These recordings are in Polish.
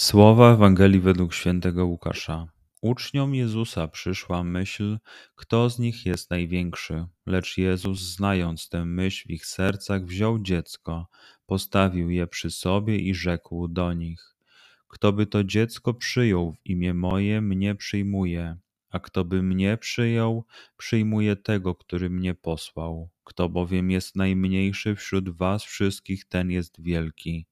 Słowa Ewangelii według świętego Łukasza. Uczniom Jezusa przyszła myśl, kto z nich jest największy. Lecz Jezus, znając tę myśl w ich sercach, wziął dziecko, postawił je przy sobie i rzekł do nich: Kto by to dziecko przyjął w imię moje, mnie przyjmuje, a kto by mnie przyjął, przyjmuje tego, który mnie posłał. Kto bowiem jest najmniejszy wśród was wszystkich, ten jest wielki.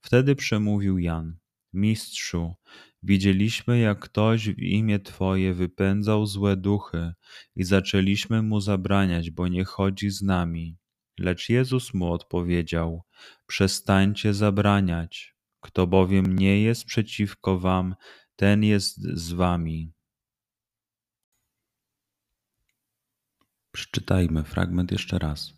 Wtedy przemówił Jan. Mistrzu, widzieliśmy, jak ktoś w imię Twoje wypędzał złe duchy i zaczęliśmy mu zabraniać, bo nie chodzi z nami. Lecz Jezus mu odpowiedział: Przestańcie zabraniać. Kto bowiem nie jest przeciwko Wam, ten jest z Wami. Przeczytajmy fragment jeszcze raz.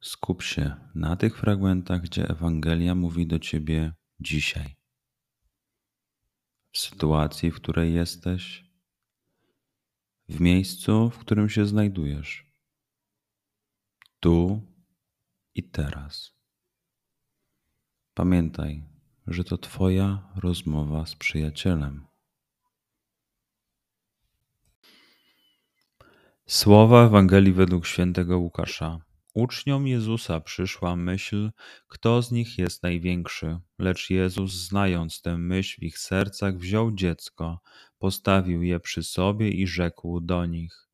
Skup się na tych fragmentach, gdzie Ewangelia mówi do Ciebie dzisiaj, w sytuacji, w której jesteś, w miejscu, w którym się znajdujesz, tu i teraz. Pamiętaj, że to Twoja rozmowa z przyjacielem. Słowa Ewangelii według świętego Łukasza. Uczniom Jezusa przyszła myśl, kto z nich jest największy, lecz Jezus, znając tę myśl w ich sercach, wziął dziecko, postawił je przy sobie i rzekł do nich: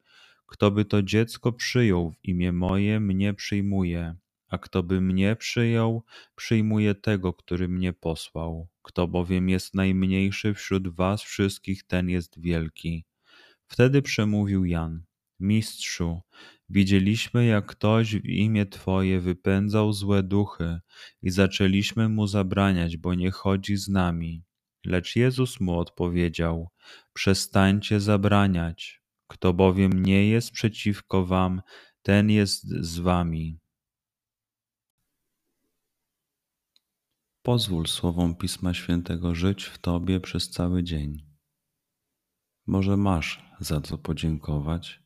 Kto by to dziecko przyjął w imię moje, mnie przyjmuje, a kto by mnie przyjął, przyjmuje tego, który mnie posłał. Kto bowiem jest najmniejszy wśród was wszystkich, ten jest wielki. Wtedy przemówił Jan. Mistrzu, widzieliśmy, jak ktoś w imię Twoje wypędzał złe duchy i zaczęliśmy mu zabraniać, bo nie chodzi z nami. Lecz Jezus mu odpowiedział: Przestańcie zabraniać. Kto bowiem nie jest przeciwko Wam, ten jest z Wami. Pozwól słowom Pisma Świętego żyć w Tobie przez cały dzień. Może masz za co podziękować